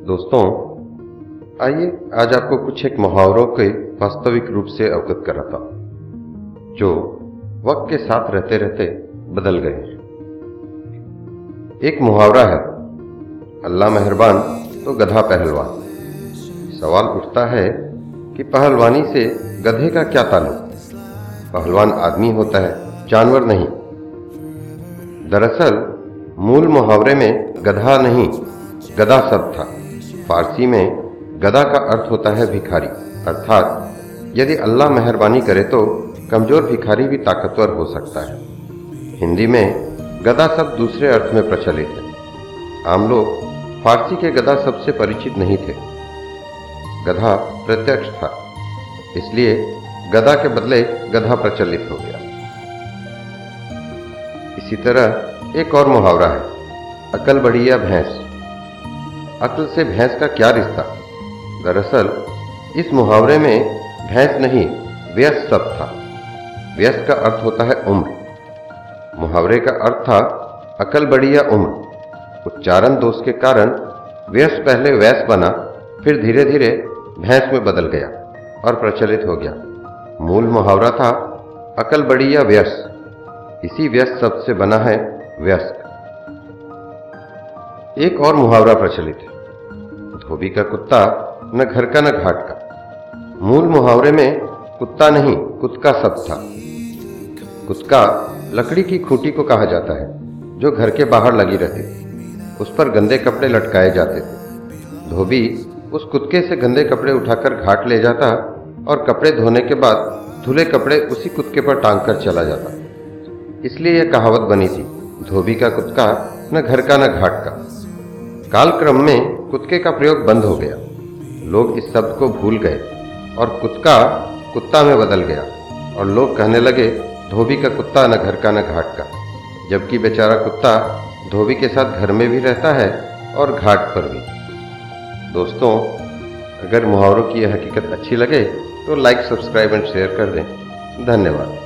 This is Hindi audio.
दोस्तों, आइए आज आपको कुछ एक मुहावरों के वास्तविक रूप से अवगत कराता जो वक्त के साथ रहते रहते बदल गए एक मुहावरा है, अल्लाह मेहरबान तो गधा पहलवान। सवाल उठता है कि पहलवानी से गधे का क्या ताल्लुक? पहलवान आदमी होता है, जानवर नहीं। दरअसल, मूल मुहावरे में गधा नहीं, गधा शब्द था। फारसी में गदा का अर्थ होता है भिखारी। अर्थात, यदि अल्लाह मेहरबानी करे तो कमज़ोर भिखारी भी ताकतवर हो सकता है। हिंदी में, गदा शब्द दूसरे अर्थ में प्रचलित है। आम लोग फारसी के गदा शब्द से परिचित नहीं थे। गधा प्रत्यक्ष था, इसलिए गदा के बदले गधा प्रचलित हो गया। इसी तरह एक और मुहावरा है, अकल बढ़िया भैंस। अक्ल से भैंस का क्या रिश्ता? दरअसल, इस मुहावरे में भैंस नहीं, व्यस्त सब था। व्यस्त का अर्थ होता है उम्र। मुहावरे का अर्थ था अकल बड़ी या उम्र। उच्चारण दोष के कारण व्यस्त पहले वैस बना, फिर धीरे धीरे भैंस में बदल गया और प्रचलित हो गया। मूल मुहावरा था अकल बड़ी या व्यस्त। इसी व्यस्त शब्द से बना है व्यस्त। एक और मुहावरा प्रचलित है। धोबी का कुत्ता, न घर का न घाट का। मूल मुहावरे में कुत्ता नहीं कुत्का सब था। कुत्का लकड़ी की खूटी को कहा जाता है, जो घर के बाहर लगी रहती उस पर गंदे कपड़े लटकाए जाते थे। धोबी उस कुत्के से गंदे कपड़े उठाकर घाट ले जाता और कपड़े धोने के बाद धुले कपड़े उसी कुत्के पर टांग कर चला जाता। इसलिए यह कहावत बनी थी, धोबी का कुत्का न घर का न घाट का। कालक्रम में कुत्के का प्रयोग बंद हो गया। लोग इस शब्द को भूल गए और कुत्का कुत्ता में बदल गया और लोग कहने लगे, धोबी का कुत्ता न घर का न घाट का। जबकि बेचारा कुत्ता धोबी के साथ घर में भी रहता है और घाट पर भी। दोस्तों, अगर मुहावरों की यह हकीकत अच्छी लगे तो लाइक सब्सक्राइब एंड शेयर कर दें। धन्यवाद।